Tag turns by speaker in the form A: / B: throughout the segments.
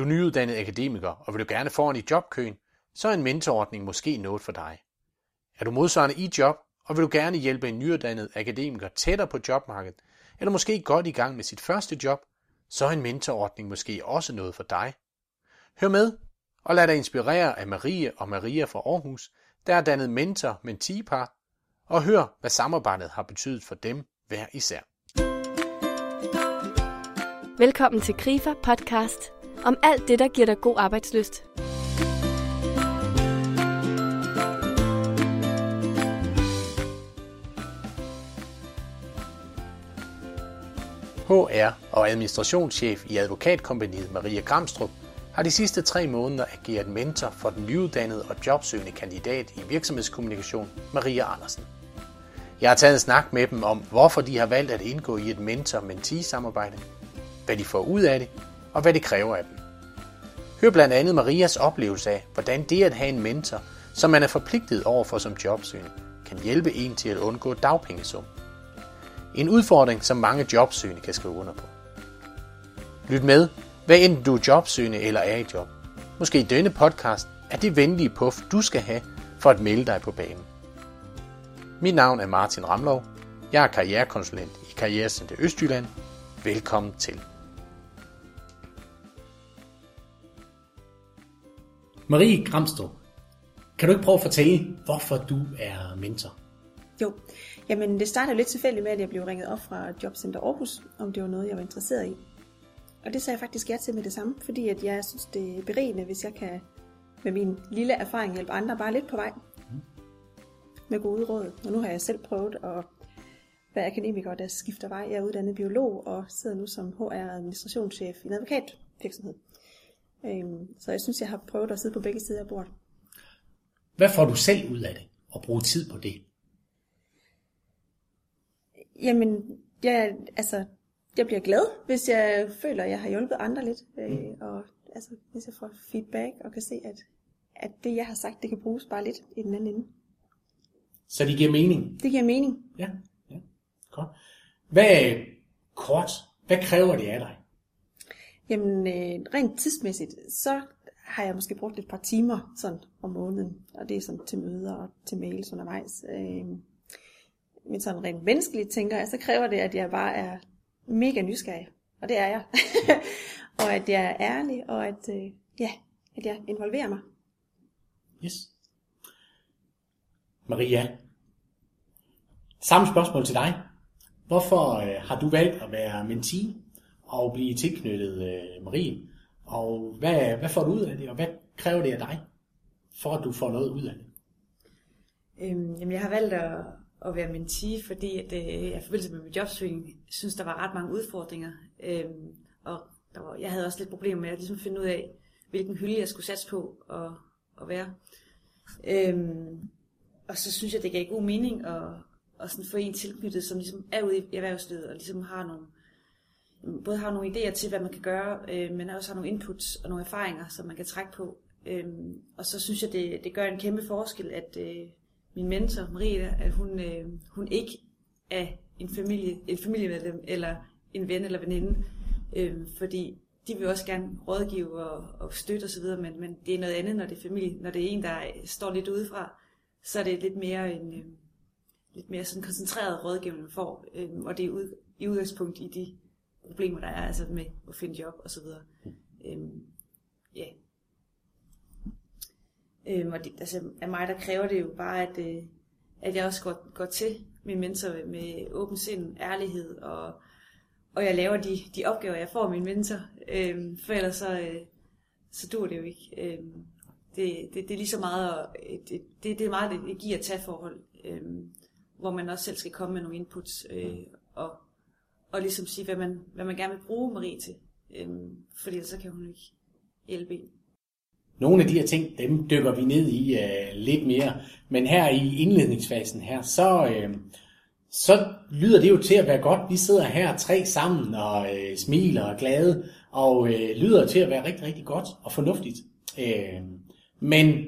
A: du nyuddannet akademiker, og vil du gerne foran i jobkøen, så er en mentorordning måske noget for dig. Er du modsvarende i job, og vil du gerne hjælpe en nyuddannet akademiker tættere på jobmarkedet, eller måske godt i gang med sit første job, så er en mentorordning måske også noget for dig. Hør med, og lad dig inspirere af Marie og Maria fra Aarhus, der er dannet mentor mentee-par, og hør, hvad samarbejdet har betydet for dem hver især.
B: Velkommen til Grifer podcast om alt det, der giver dig god arbejdsløst.
A: HR og administrationschef i advokatkompaniet Maria Gramstrup har de sidste tre måneder ageret mentor for den nyuddannede og jobsøgende kandidat i virksomhedskommunikation, Maria Andersen. Jeg har taget en snak med dem om, hvorfor de har valgt at indgå i et mentor-mentee-samarbejde, hvad de får ud af det, og hvad det kræver af dem. Hør blandt andet Marias oplevelse af, hvordan det at have en mentor, som man er forpligtet over for som jobsøgende, kan hjælpe en til at undgå dagpengesum. En udfordring, som mange jobsøgende kan skrive under på. Lyt med, hvad enten du er jobsøgende eller er i job. Måske i denne podcast er det venlige puff, du skal have for at melde dig på banen. Mit navn er Martin Ramlov. Jeg er karrierekonsulent i Karrierecenter Østjylland. Velkommen til. Marie Gramstrup, kan du ikke prøve at fortælle, hvorfor du er mentor?
C: Jo, jamen det startede lidt tilfældigt med, at jeg blev ringet op fra Jobcenter Aarhus, om det var noget, jeg var interesseret i. Og det sagde jeg faktisk ja til med det samme, fordi at jeg synes, det er berigende, hvis jeg kan med min lille erfaring hjælpe andre bare lidt på vej. Mm. Med gode råd. Og nu har jeg selv prøvet at være akademiker, der skifter vej. Jeg er uddannet biolog og sidder nu som HR-administrationschef i en advokatvirksomhed. Øhm, så jeg synes, jeg har prøvet at sidde på begge sider af bordet.
A: Hvad får du selv ud af det, og bruge tid på det?
C: Jamen, jeg, altså, jeg bliver glad, hvis jeg føler, at jeg har hjulpet andre lidt. Øh, mm. og altså, hvis jeg får feedback og kan se, at, at det, jeg har sagt, det kan bruges bare lidt i den anden ende.
A: Så det giver mening?
C: Det giver mening.
A: Ja, ja. godt. Hvad, kort, hvad kræver det af dig?
C: Jamen, øh, rent tidsmæssigt, så har jeg måske brugt et par timer sådan om måneden, og det er sådan til møder og til mails undervejs. Øh, men sådan rent menneskeligt tænker jeg, så kræver det, at jeg bare er mega nysgerrig, og det er jeg. og at jeg er ærlig, og at, øh, ja, at jeg involverer mig.
A: Yes. Maria, samme spørgsmål til dig. Hvorfor øh, har du valgt at være mentee og blive tilknyttet øh, Marie? Og hvad, hvad får du ud af det, og hvad kræver det af dig, for at du får noget ud af det?
D: Øhm, jamen, jeg har valgt at, at være mentee, fordi at, øh, jeg i forbindelse med min jobsøgning synes, der var ret mange udfordringer. Øhm, og der var, jeg havde også lidt problemer med at ligesom finde ud af, hvilken hylde jeg skulle satse på at, at være. Øhm, og så synes jeg, det gav god mening at, at sådan få en tilknyttet, som ligesom er ude i erhvervslivet, og ligesom har nogle, både har nogle idéer til, hvad man kan gøre, øh, men også har nogle inputs og nogle erfaringer, som man kan trække på. Øhm, og så synes jeg, det, det gør en kæmpe forskel, at øh, min mentor, Marie, at hun, øh, hun ikke er en, familie, en familiemedlem, eller en ven eller veninde, øh, fordi de vil også gerne rådgive og, og støtte osv., men, men det er noget andet, når det er familie. Når det er en, der står lidt udefra, så er det lidt mere en øh, lidt mere sådan koncentreret rådgivning, man får, øh, og det er ud, i udgangspunkt i de problemer, der er altså med at finde job og så videre. Øhm, ja. Øhm, og det, altså, af mig, der kræver det jo bare, at, øh, at jeg også går, går til min mentor med åben sind, ærlighed, og, og jeg laver de, de opgaver, jeg får af min mentor. Øhm, for ellers så, øh, så dur det jo ikke. Øhm, det, det, det er lige så meget, det, det, det er meget et, et give og tage forhold, øhm, hvor man også selv skal komme med nogle inputs, øh, og og ligesom sige, hvad man, hvad man gerne vil bruge Marie til. Øhm, fordi så kan hun ikke hjælpe en.
A: Nogle af de her ting, dem dykker vi ned i øh, lidt mere. Men her i indledningsfasen her, så, øh, så lyder det jo til at være godt. Vi sidder her tre sammen og øh, smiler og glade, og øh, lyder til at være rigtig, rigtig godt og fornuftigt. Øh, men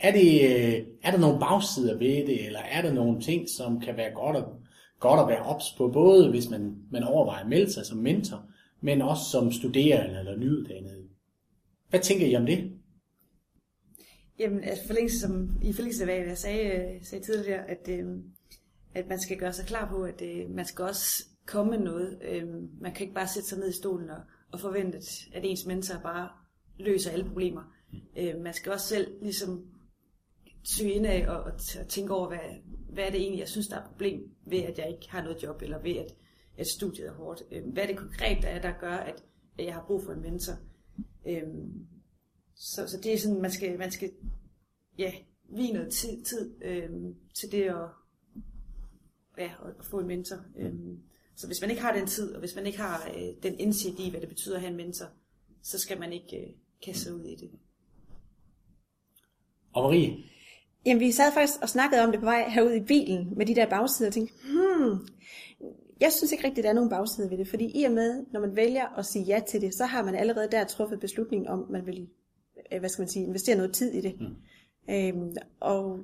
A: er, det, øh, er der nogle bagsider ved det, eller er der nogle ting, som kan være godt at godt at være ops på, både hvis man, man overvejer at melde sig som mentor, men også som studerende eller nyuddannet Hvad tænker I om det?
D: Jamen, altså forlængelse, som, i forlængelse af, hvad jeg sagde, øh, sagde tidligere, at, øh, at man skal gøre sig klar på, at øh, man skal også komme med noget. Øh, man kan ikke bare sætte sig ned i stolen og, og forvente, at ens mentor bare løser alle problemer. Øh, man skal også selv ligesom søge ind af og, og tænke over, hvad, hvad er det egentlig, jeg synes, der er et problem ved, at jeg ikke har noget job, eller ved, at, at studiet er hårdt. Øh, hvad er det konkret, der er, der gør, at, at jeg har brug for en mentor? Øh, så, så det er sådan, man skal, man skal ja, vige noget tid, tid øh, til det at, ja, at få en mentor. Øh, så hvis man ikke har den tid, og hvis man ikke har øh, den indsigt i, hvad det betyder at have en mentor, så skal man ikke øh, kaste ud i det.
A: Og Marie?
C: Jamen, vi sad faktisk og snakkede om det på vej herude i bilen med de der bagsider og tænkte, hmm, jeg synes ikke rigtigt, der er nogen bagside ved det, fordi i og med, når man vælger at sige ja til det, så har man allerede der truffet beslutningen om, man vil øh, hvad skal man sige, investere noget tid i det. Mm. Øhm, og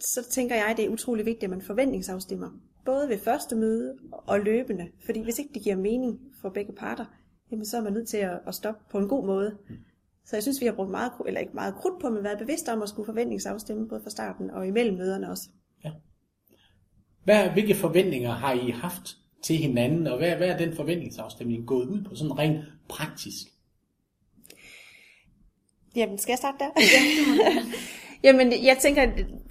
C: så tænker jeg, det er utrolig vigtigt, at man forventningsafstemmer. Både ved første møde og løbende. Fordi hvis ikke det giver mening for begge parter, jamen så er man nødt til at, at stoppe på en god måde. Mm. Så jeg synes, vi har brugt meget, eller ikke meget krudt på, men været bevidst om at skulle forventningsafstemme, både fra starten og imellem møderne også. Ja.
A: Hvad, hvilke forventninger har I haft til hinanden, og hvad, hvad er den forventningsafstemning gået ud på, sådan rent praktisk?
C: Jamen, skal jeg starte der? Jamen, jeg tænker,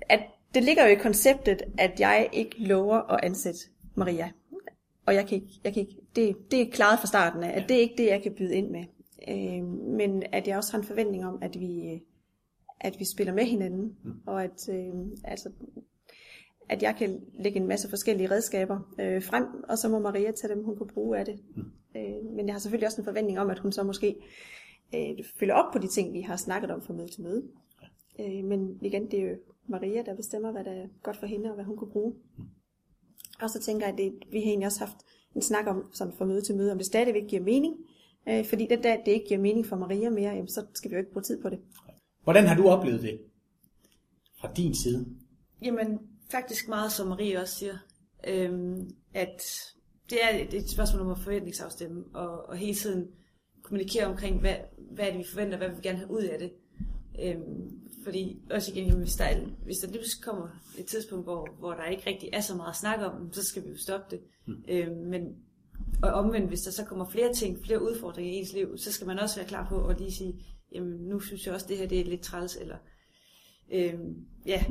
C: at det ligger jo i konceptet, at jeg ikke lover at ansætte Maria. Og jeg kan ikke, jeg kan ikke, det, det er klaret fra starten af, at det er ikke det, jeg kan byde ind med. Øh, men at jeg også har en forventning om, at vi, at vi spiller med hinanden, mm. og at, øh, altså, at jeg kan lægge en masse forskellige redskaber øh, frem, og så må Maria tage dem, hun kunne bruge af det. Mm. Øh, men jeg har selvfølgelig også en forventning om, at hun så måske øh, følger op på de ting, vi har snakket om fra møde til møde. Øh, men igen, det er jo Maria, der bestemmer, hvad der er godt for hende, og hvad hun kunne bruge. Mm. Og så tænker jeg, at det, vi har egentlig også haft en snak om, sådan fra møde til møde, om det stadigvæk giver mening, Øh, fordi den dag, det ikke giver mening for Maria mere, jamen, så skal vi jo ikke bruge tid på det.
A: Hvordan har du oplevet det fra din side?
D: Jamen, faktisk meget som Marie også siger, øhm, at det er et spørgsmål om at forventningsafstemme, og, og hele tiden kommunikere omkring, hvad, hvad er det, vi forventer, hvad vi vil gerne have ud af det. Øhm, fordi også igen, jamen, hvis, der, er, hvis der lige kommer et tidspunkt, hvor, hvor der ikke rigtig er så meget at snakke om, så skal vi jo stoppe det. Mm. Øhm, men og omvendt, hvis der så kommer flere ting, flere udfordringer i ens liv, så skal man også være klar på at lige sige, jamen nu synes jeg også, det her det er lidt træls, eller øhm, ja,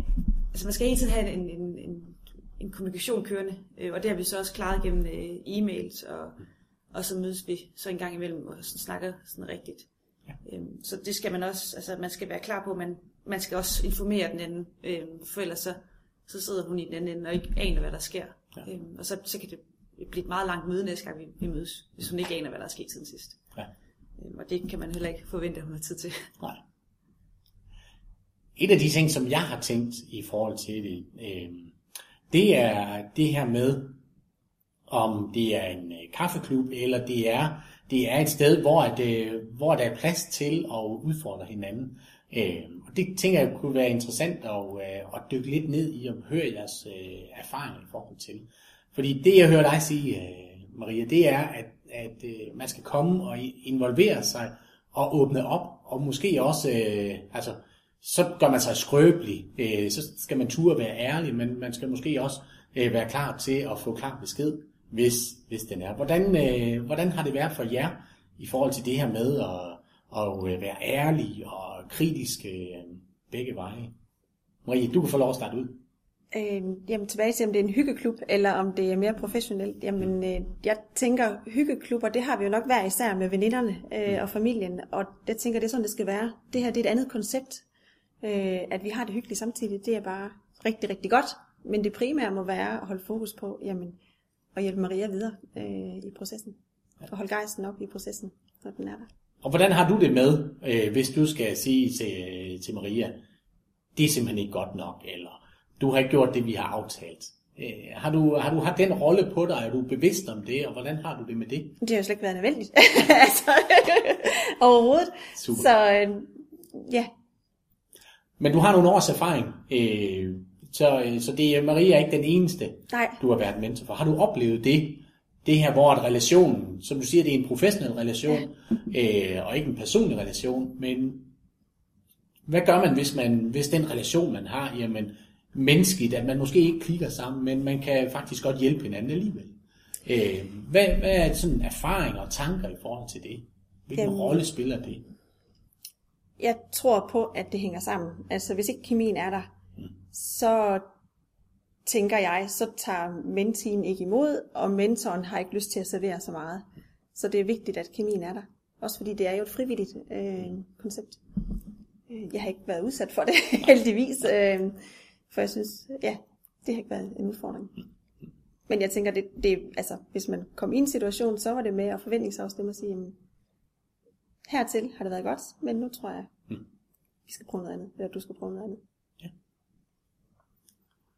D: altså man skal hele tiden have en, en, en, en kommunikation kørende, øh, og det har vi så også klaret gennem øh, e-mails, og, og så mødes vi så en gang imellem og sådan snakker sådan rigtigt. Ja. Øhm, så det skal man også, altså man skal være klar på, man, man skal også informere den anden, øhm, for ellers så, så sidder hun i den anden ende og ikke aner, hvad der sker. Ja. Øhm, og så, så kan det blive et meget langt møde næste gang, vi, vi mødes, hvis hun ikke aner, hvad der er sket siden sidst. Ja. Øhm, og det kan man heller ikke forvente, at hun har tid til. Nej.
A: Et af de ting, som jeg har tænkt i forhold til det, øh, det er det her med, om det er en øh, kaffeklub, eller det er, det er et sted, hvor, at, øh, hvor der er plads til at udfordre hinanden. Øh, og det tænker jeg kunne være interessant at, øh, at dykke lidt ned i og høre jeres øh, erfaringer i forhold til. Fordi det, jeg hører dig sige, øh, Maria, det er, at, at øh, man skal komme og involvere sig og åbne op, og måske også, øh, altså, så gør man sig skrøbelig, øh, så skal man turde være ærlig, men man skal måske også være klar til at få klar besked, hvis, hvis den er. Hvordan, hvordan har det været for jer i forhold til det her med at, at være ærlig og kritisk begge veje? Marie, du kan få lov at starte ud.
C: Øh, jamen tilbage til, om det er en hyggeklub, eller om det er mere professionelt. Jamen, øh, jeg tænker, hyggeklubber, det har vi jo nok hver især med veninderne øh, mm. og familien, og det tænker, det er sådan, det skal være. Det her, det er et andet koncept. Øh, at vi har det hyggeligt samtidig, det er bare rigtig, rigtig godt. Men det primære må være at holde fokus på, jamen, at hjælpe Maria videre øh, i processen. Og holde gejsten op i processen, når den er der.
A: Og hvordan har du det med, øh, hvis du skal sige til, til Maria, det er simpelthen ikke godt nok, eller du har ikke gjort det, vi har aftalt. Øh, har, du, har du haft den rolle på dig? Er du bevidst om det, og hvordan har du det med det?
C: Det har jo slet ikke været nødvendigt. altså, overhovedet. Super. Så øh, ja.
A: Men du har nogle års erfaring, øh, så, så det er Maria er ikke den eneste, Nej. du har været mentor for. Har du oplevet det, det her, hvor relationen, som du siger, det er en professionel relation, øh, og ikke en personlig relation, men hvad gør man, hvis, man, hvis den relation, man har, jamen, menneskeligt, at man måske ikke klikker sammen, men man kan faktisk godt hjælpe hinanden alligevel. Øh, hvad, hvad er sådan erfaringer og tanker i forhold til det? Hvilken Jamen, rolle spiller det?
C: Jeg tror på, at det hænger sammen. Altså hvis ikke kemien er der, mm. så tænker jeg, så tager mentien ikke imod, og mentoren har ikke lyst til at servere så meget. Så det er vigtigt, at kemien er der. Også fordi det er jo et frivilligt øh, koncept. Øh, jeg har ikke været udsat for det, heldigvis. Øh, for jeg synes, ja, det har ikke været en udfordring. Men jeg tænker, det, det, altså, hvis man kom i en situation, så var det med at forventningsafstemme og sige, jamen, hertil har det været godt, men nu tror jeg, mm. vi skal prøve noget andet, eller du skal prøve noget andet. Ja.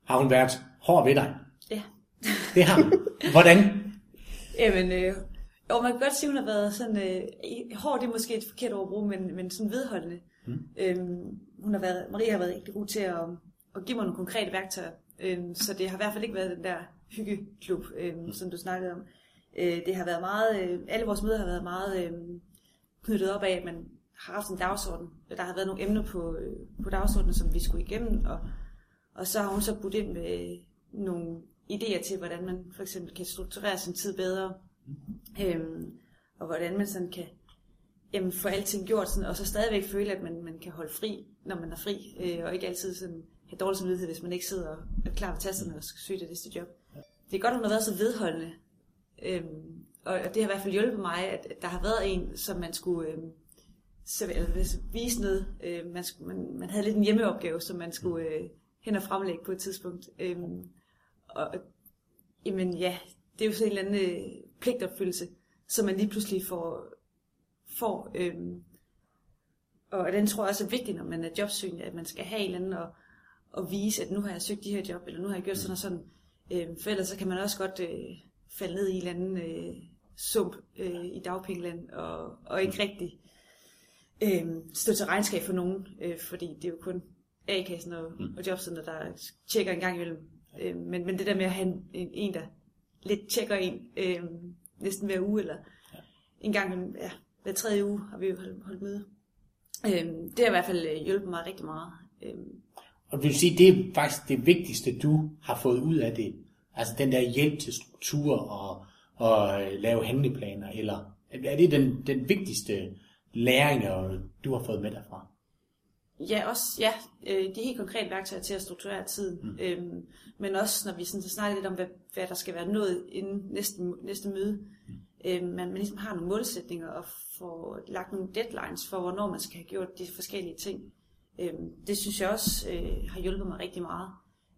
A: Har hun været hård ved dig?
D: Ja.
A: Det har hun. Hvordan?
D: Jamen, øh, jo, man kan godt sige, at hun har været sådan, øh, hård det er måske et forkert ord at bruge, men, men sådan vedholdende. Mm. Øhm, hun har været, Maria har været rigtig god til at, at give mig nogle konkrete værktøjer, øhm, så det har i hvert fald ikke været den der hyggeklub, øhm, mm. som du snakkede om. Øh, det har været meget, øh, alle vores møder har været meget øh, knyttet op af, at man har haft en dagsorden. Der har været nogle emner på, øh, på dagsordenen, som vi skulle igennem, og, og så har hun så budt ind med nogle idéer til, hvordan man for eksempel kan strukturere sin tid bedre, øhm, og hvordan man sådan kan jamen, få alting gjort, sådan, og så stadigvæk føle, at man, man kan holde fri, når man er fri, øh, og ikke altid sådan have dårlig samvittighed, hvis man ikke sidder og er klar ved tasterne og skal søge det næste job. Det er godt, at hun har været så vedholdende, øhm, og det har i hvert fald hjulpet mig, at, der har været en, som man skulle øhm, så, vise noget. Øhm, man, skulle, man, man havde lidt en hjemmeopgave, som man skulle øh, hen og fremlægge på et tidspunkt. Øhm, og jamen ja, det er jo sådan en eller anden øh, pligtopfyldelse, som man lige pludselig får, får øhm, og den tror jeg også er vigtig, når man er jobsøgende, at man skal have en eller anden og, og vise, at nu har jeg søgt de her job, eller nu har jeg gjort sådan og sådan. Øhm, for ellers så kan man også godt øh, falde ned i en eller anden øh, sump øh, i dagpengeland, og, og ikke rigtig øh, stå til regnskab for nogen, øh, fordi det er jo kun A-kassen og, mm. og jobcenter, der tjekker en gang imellem. Øh, men, men det der med at have en, en, en der lidt tjekker en øh, næsten hver uge, eller ja. en gang ja, hver tredje uge har vi jo holdt, holdt møde. Øh, det har i hvert fald øh, hjulpet mig rigtig meget. Øh.
A: Og vil sige, det er faktisk det vigtigste, du har fået ud af det. Altså den der hjælp til struktur og, og øh, lave handleplaner, eller er det den, den vigtigste læring, du har fået med derfra?
D: Ja, også ja, øh, de helt konkrete værktøjer til at strukturere tiden. Mm. Øhm, men også når vi sådan, så snakker lidt om, hvad, hvad der skal være nået inden næste, næste møde. Mm. Øhm, man, man ligesom har nogle målsætninger og får lagt nogle deadlines for, hvornår man skal have gjort de forskellige ting. Øhm, det synes jeg også øh, har hjulpet mig rigtig meget.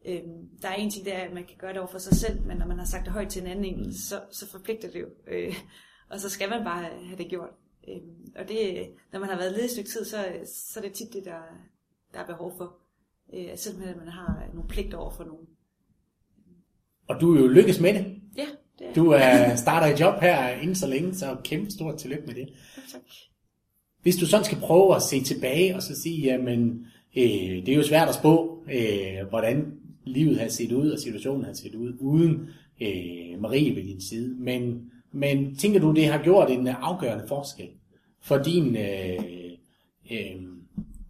D: Øhm, der er en ting, der er, at man kan gøre det over for sig selv, men når man har sagt det højt til en anden, mm. så, så forpligter det jo. Øh, og så skal man bare have det gjort. Øhm, og det, når man har været ledig et stykke tid, så, så er det tit det, der, der er behov for. Øh, selvom man har nogle pligter over for nogen.
A: Og du er jo lykkes med det.
D: Ja, det er
A: Du er, starter i job her inden så længe, så kæmpe stort tillykke med det.
D: Ja, tak.
A: Hvis du sådan skal prøve at se tilbage og så sige, jamen, øh, det er jo svært at spå, øh, hvordan livet har set ud, og situationen har set ud, uden øh, Marie ved din side. Men men tænker du, det har gjort en afgørende forskel for din øh, øh,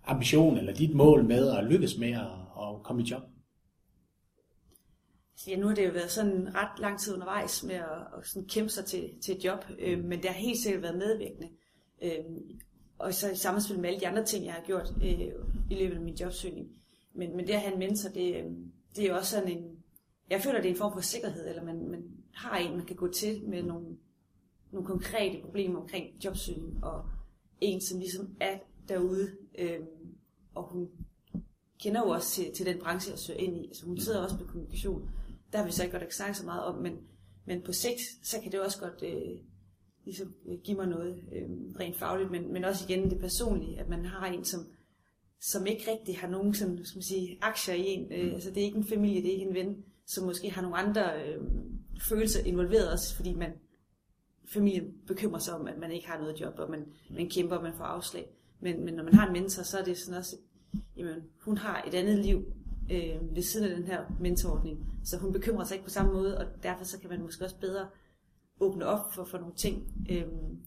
A: ambition eller dit mål med at lykkes med at, at komme i job?
D: Altså, ja, nu har det jo været sådan ret lang tid undervejs med at, at sådan kæmpe sig til, til et job, øh, men det har helt sikkert været medvirkende. Øh, og så i samspil med alle de andre ting, jeg har gjort øh, i løbet af min jobsøgning. Men, men det at have en mentor, det, øh, det er også sådan en... Jeg føler, det er en form for sikkerhed, eller man, man, har en, man kan gå til med nogle, nogle konkrete problemer omkring jobsøgning, og en, som ligesom er derude, øh, og hun kender jo også til, til den branche, jeg søger ind i. Altså hun sidder også med kommunikation. Der har vi så ikke godt ikke snakket så meget om, men, men på sigt, så kan det også godt øh, ligesom, øh, give mig noget øh, rent fagligt, men, men også igen det personlige, at man har en, som, som ikke rigtig har nogen sådan, skal man sige, aktier i en. Øh, altså det er ikke en familie, det er ikke en ven, som måske har nogle andre øh, følelser involveret også, fordi man familien bekymrer sig om, at man ikke har noget job, og man, man kæmper, og man får afslag. Men, men når man har en mentor, så er det sådan også, jamen, hun har et andet liv øh, ved siden af den her mentorordning, så hun bekymrer sig ikke på samme måde, og derfor så kan man måske også bedre åbne op for, for nogle ting. Øhm,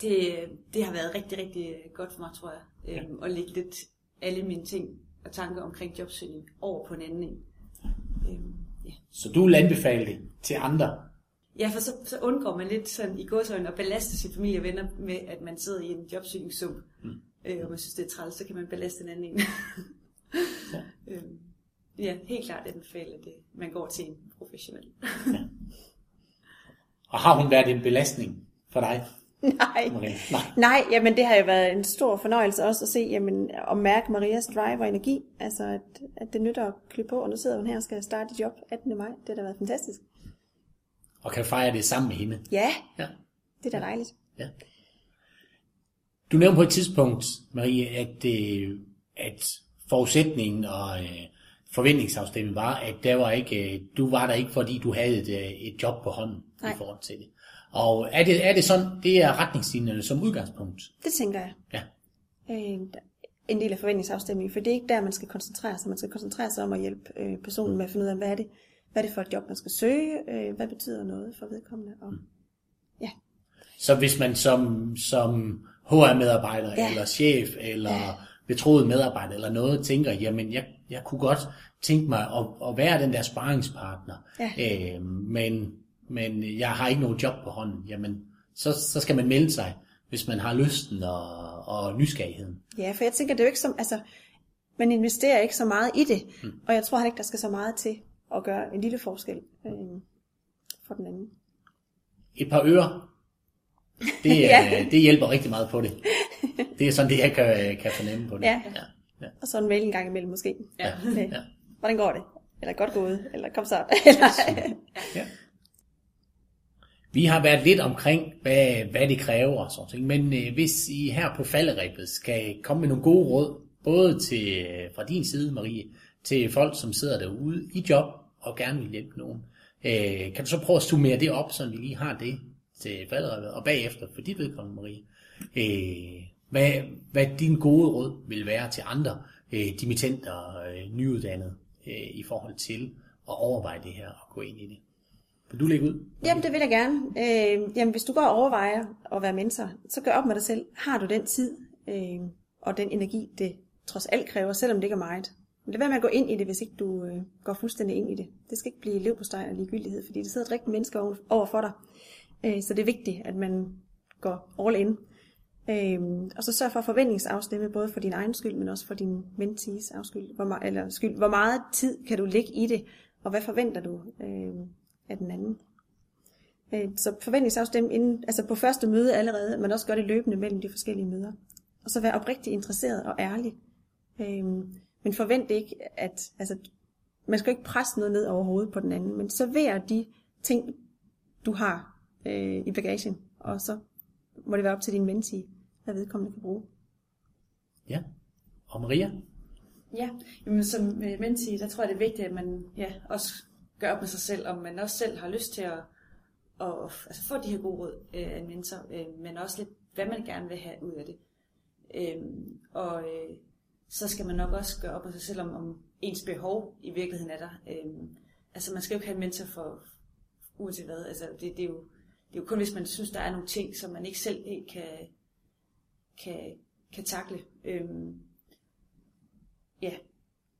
D: det, det har været rigtig, rigtig godt for mig, tror jeg. Øhm, at lægge lidt alle mine ting og tanker omkring jobsøgning over på en anden en. Øhm, ja.
A: Så du vil anbefale det til andre?
D: Ja, for så, så undgår man lidt sådan i godsøjne at belaste sin familie og venner med, at man sidder i en jobsøgningssum, mm. øh, og man synes, det er træls, så kan man belaste en anden en. ja. øhm, ja, helt klart anbefale, at det, man går til en professionel. ja.
A: Og har hun været en belastning for dig?
C: Nej. Okay. Nej. Nej, jamen det har jo været en stor fornøjelse også at se, jamen, og mærke Marias drive og energi. Altså, at, at det nytter at klippe på, og nu sidder hun her og skal starte et job 18. maj. Det har da været fantastisk.
A: Og kan fejre det sammen med hende.
C: Ja, ja. det er da dejligt. Ja.
A: Du nævnte på et tidspunkt, Marie, at, øh, at forudsætningen og øh, forventningsafstemningen var, at der var ikke, øh, du var der ikke, fordi du havde et, et job på hånden Nej. i forhold til det. Og er det, er det sådan, det er retningslinjerne som udgangspunkt?
C: Det tænker jeg. Ja. Øh, en del af forventningsafstemningen, for det er ikke der, man skal koncentrere sig. Man skal koncentrere sig om at hjælpe øh, personen med at finde ud af, hvad er det, hvad er det for et job, man skal søge, øh, hvad betyder noget for vedkommende. Og, mm. ja.
A: Så hvis man som, som HR-medarbejder, ja. eller chef, eller. Betroet medarbejder, eller noget, tænker, jamen jeg, jeg kunne godt tænke mig at, at være den der sparringspartner, ja. øh, men men jeg har ikke nogen job på hånden, jamen, så, så skal man melde sig, hvis man har lysten og, og nysgerrigheden.
C: Ja, for jeg tænker, det er jo ikke som, altså, man investerer ikke så meget i det, hmm. og jeg tror ikke, der skal så meget til at gøre en lille forskel øh, for den anden.
A: Et par ører, det, ja. det hjælper rigtig meget på det. Det er sådan det, jeg kan, kan fornemme på det.
C: Ja. Ja. ja. Og så en mail en gang imellem måske. Ja. ja. Hvordan går det? Eller godt gået? Eller kom så. ja.
A: Vi har været lidt omkring, hvad, hvad det kræver og sådan ting. Men øh, hvis I her på falderæbet skal komme med nogle gode råd, både til, fra din side, Marie, til folk, som sidder derude i job og gerne vil hjælpe nogen, øh, kan du så prøve at summere det op, så vi lige har det til falderæbet, og bagefter for dit vedkommende, Marie, øh, hvad, hvad din gode råd vil være til andre øh, dimittenter og øh, nyuddannede øh, i forhold til at overveje det her og gå ind i det. Vil du lægge ud?
C: Jamen, det vil jeg gerne. Øh, jamen, hvis du går og overvejer at være mentor, så gør op med dig selv. Har du den tid øh, og den energi, det trods alt kræver, selvom det ikke er meget? Lad være med at gå ind i det, hvis ikke du øh, går fuldstændig ind i det. Det skal ikke blive liv på steg og ligegyldighed, fordi det sidder et rigtigt menneske over, over for dig. Øh, så det er vigtigt, at man går all in. Øh, og så sørg for at forventningsafstemme, både for din egen skyld, men også for din mentees afskyld. Hvor, meget, eller skyld. Hvor meget tid kan du lægge i det, og hvad forventer du? Øh, af den anden. Øh, så forventningsafstemme inden, altså på første møde allerede, men også gør det løbende mellem de forskellige møder. Og så være oprigtigt interesseret og ærlig. Øh, men forvent ikke, at altså, man skal ikke presse noget ned over hovedet på den anden, men server de ting, du har øh, i bagagen, og så må det være op til din mentee, hvad vedkommende kan bruge.
A: Ja, og Maria?
D: Ja, jamen, som mentee, der tror jeg, det er vigtigt, at man ja, også gøre op med sig selv, om man også selv har lyst til at, at altså få de her gode råd øh, af en mentor, øh, men også lidt, hvad man gerne vil have ud af det. Øh, og øh, så skal man nok også gøre op med sig selv, om, om ens behov i virkeligheden er der. Øh, altså man skal jo ikke have en mentor for uanset hvad. Altså det, det, er jo, det er jo kun, hvis man synes, der er nogle ting, som man ikke selv helt kan, kan, kan takle. Øhm, ja,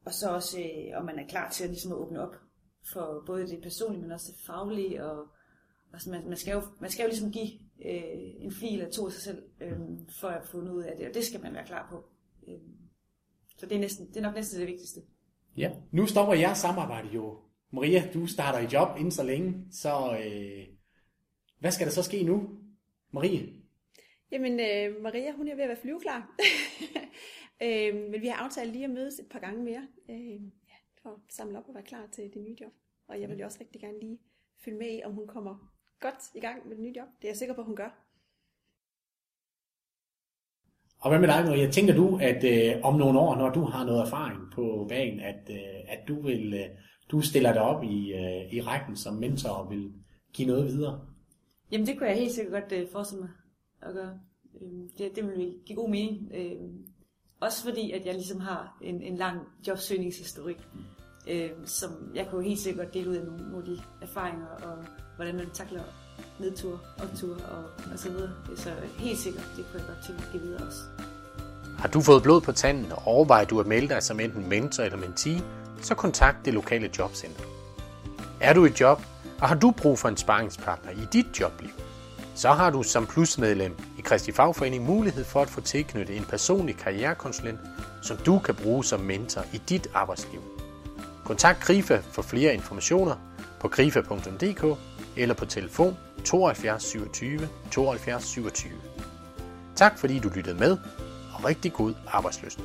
D: og så også, øh, om man er klar til at, ligesom at åbne op for både det personlige, men også det faglige, og, og så man, man, skal jo, man skal jo ligesom give øh, en fli eller to af sig selv, øh, for at få noget ud af det, og det skal man være klar på. Øh, så det er, næsten, det er nok næsten det vigtigste.
A: Ja, nu stopper jeres samarbejde jo. Maria, du starter i job inden så længe, så øh, hvad skal der så ske nu? Marie?
C: Jamen, øh, Maria, hun er ved at være flyveklar. øh, men vi har aftalt lige at mødes et par gange mere. Øh, for at samle op og være klar til det nye job. Og jeg vil jo også rigtig gerne lige følge med i, om hun kommer godt i gang med det nye job. Det er jeg sikker på, hun gør.
A: Og hvad med dig, Maria? Tænker du, at øh, om nogle år, når du har noget erfaring på banen, at, øh, at du vil øh, du stiller dig op i, øh, i rækken som mentor og vil give noget videre?
D: Jamen det kunne jeg helt sikkert godt øh, forestille mig at gøre. Øh, det, det vil give god mening. Øh, også fordi, at jeg ligesom har en, en lang jobsøgningshistorik. øh, som jeg kunne helt sikkert godt dele ud af nogle, nogle af de erfaringer, og hvordan man takler nedtur, optur og, og så videre. Så helt sikkert, det kunne jeg godt tænke at give videre også.
A: Har du fået blod på tanden, og overvejer du at melde dig som enten mentor eller mentee, så kontakt det lokale jobcenter. Er du i job, og har du brug for en sparringspartner i dit jobliv, så har du som plusmedlem i Kristi Fagforening mulighed for at få tilknyttet en personlig karrierekonsulent, som du kan bruge som mentor i dit arbejdsliv. Kontakt Grifa for flere informationer på grifa.dk eller på telefon 72 27 72 27. Tak fordi du lyttede med, og rigtig god arbejdsløst.